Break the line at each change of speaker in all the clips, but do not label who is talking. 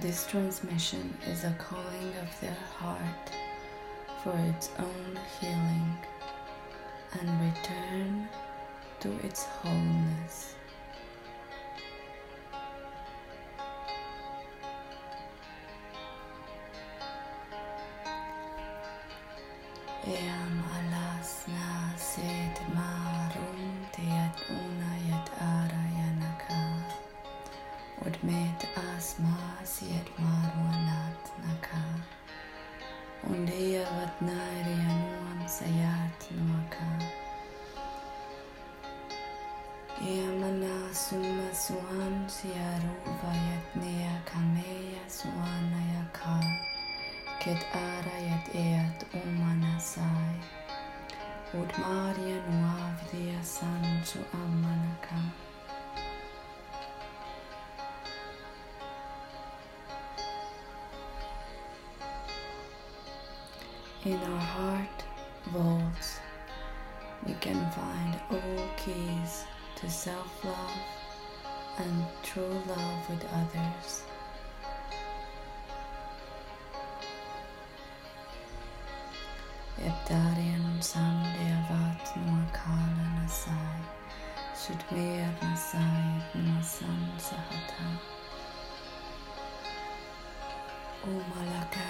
This transmission is a calling of the heart for its own healing and return to its wholeness. Eam alas Undia vat nairi anuam sayat nuaka Eamana summa suan siaru vayat nea kameya suana yakar Ket ara yat eat umanasai Ud Maria nuavdia san su amanaka In our heart vaults, we can find all keys to self love and true love with others. Ebdarian samdevat nuakala nasai, sudmer nasai nuasan sahata. Umalakad nayasat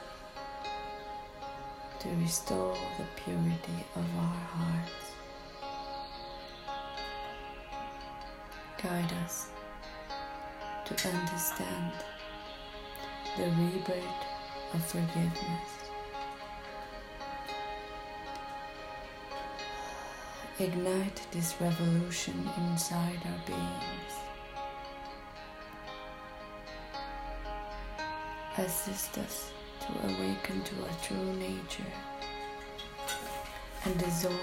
to restore the purity of our hearts. Guide us to understand the rebirth of forgiveness. Ignite this revolution inside our beings. Assist us to awaken to our true nature and dissolve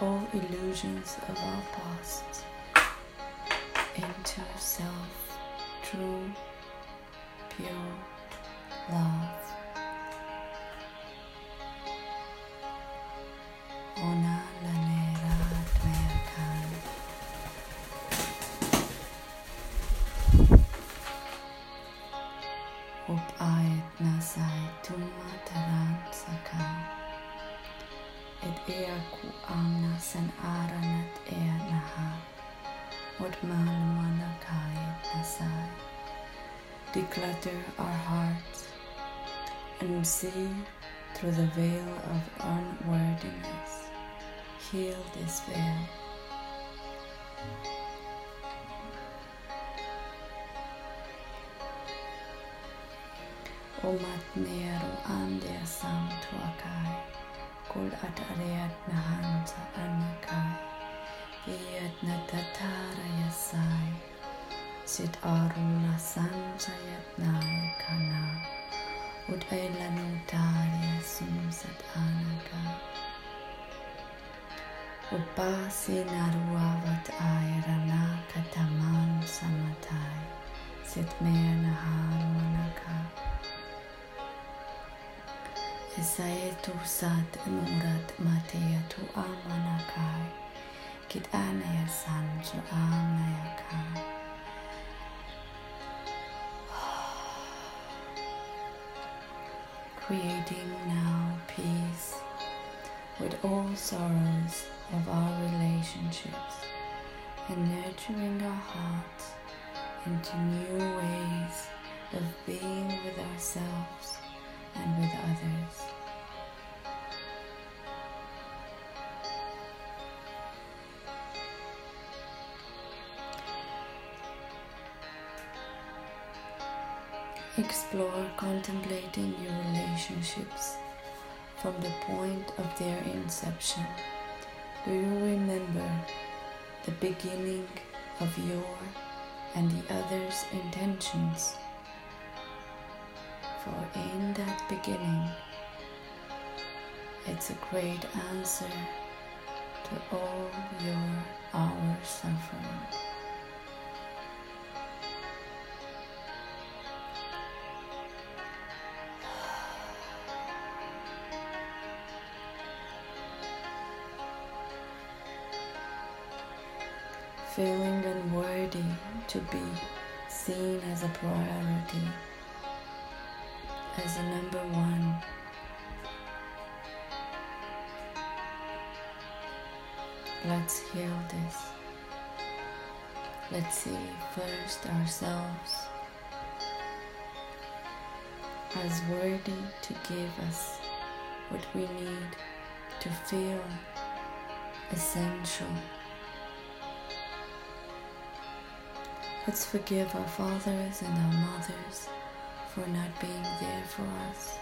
all illusions of our past into self, true, pure love. Up ait nasai tuma taran saka. Et ea ku amna san aranat ea naha. What malmana kait nasai. Declutter our hearts and see through the veil of unworthiness. Heal this veil. omatnearu andeasamtuakai kol at aliat na hansa anaka keiat natata rayasai set aru na sanjaiat na kana ot ai lanutaria sinu sat anakai upasi naruavat ai ranakataman samatai set meanaha Isaya tu sat nurat matea tu amanakai. Kit anaya san creating now peace with all sorrows of our relationships and nurturing our hearts into new ways of being with ourselves and with others. Explore contemplating your relationships from the point of their inception. Do you remember the beginning of your and the other's intentions. For in that beginning, it's a great answer to all your our suffering. Feeling unworthy to be seen as a priority, as a number one. Let's heal this. Let's see first ourselves as worthy to give us what we need to feel essential. Let's forgive our fathers and our mothers for not being there for us.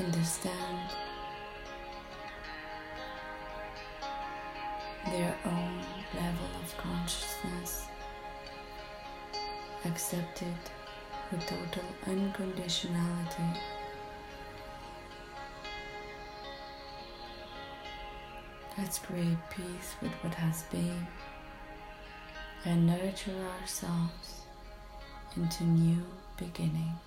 Understand their own level of consciousness. Accept it with total unconditionality. Let's create peace with what has been and nurture ourselves into new beginnings.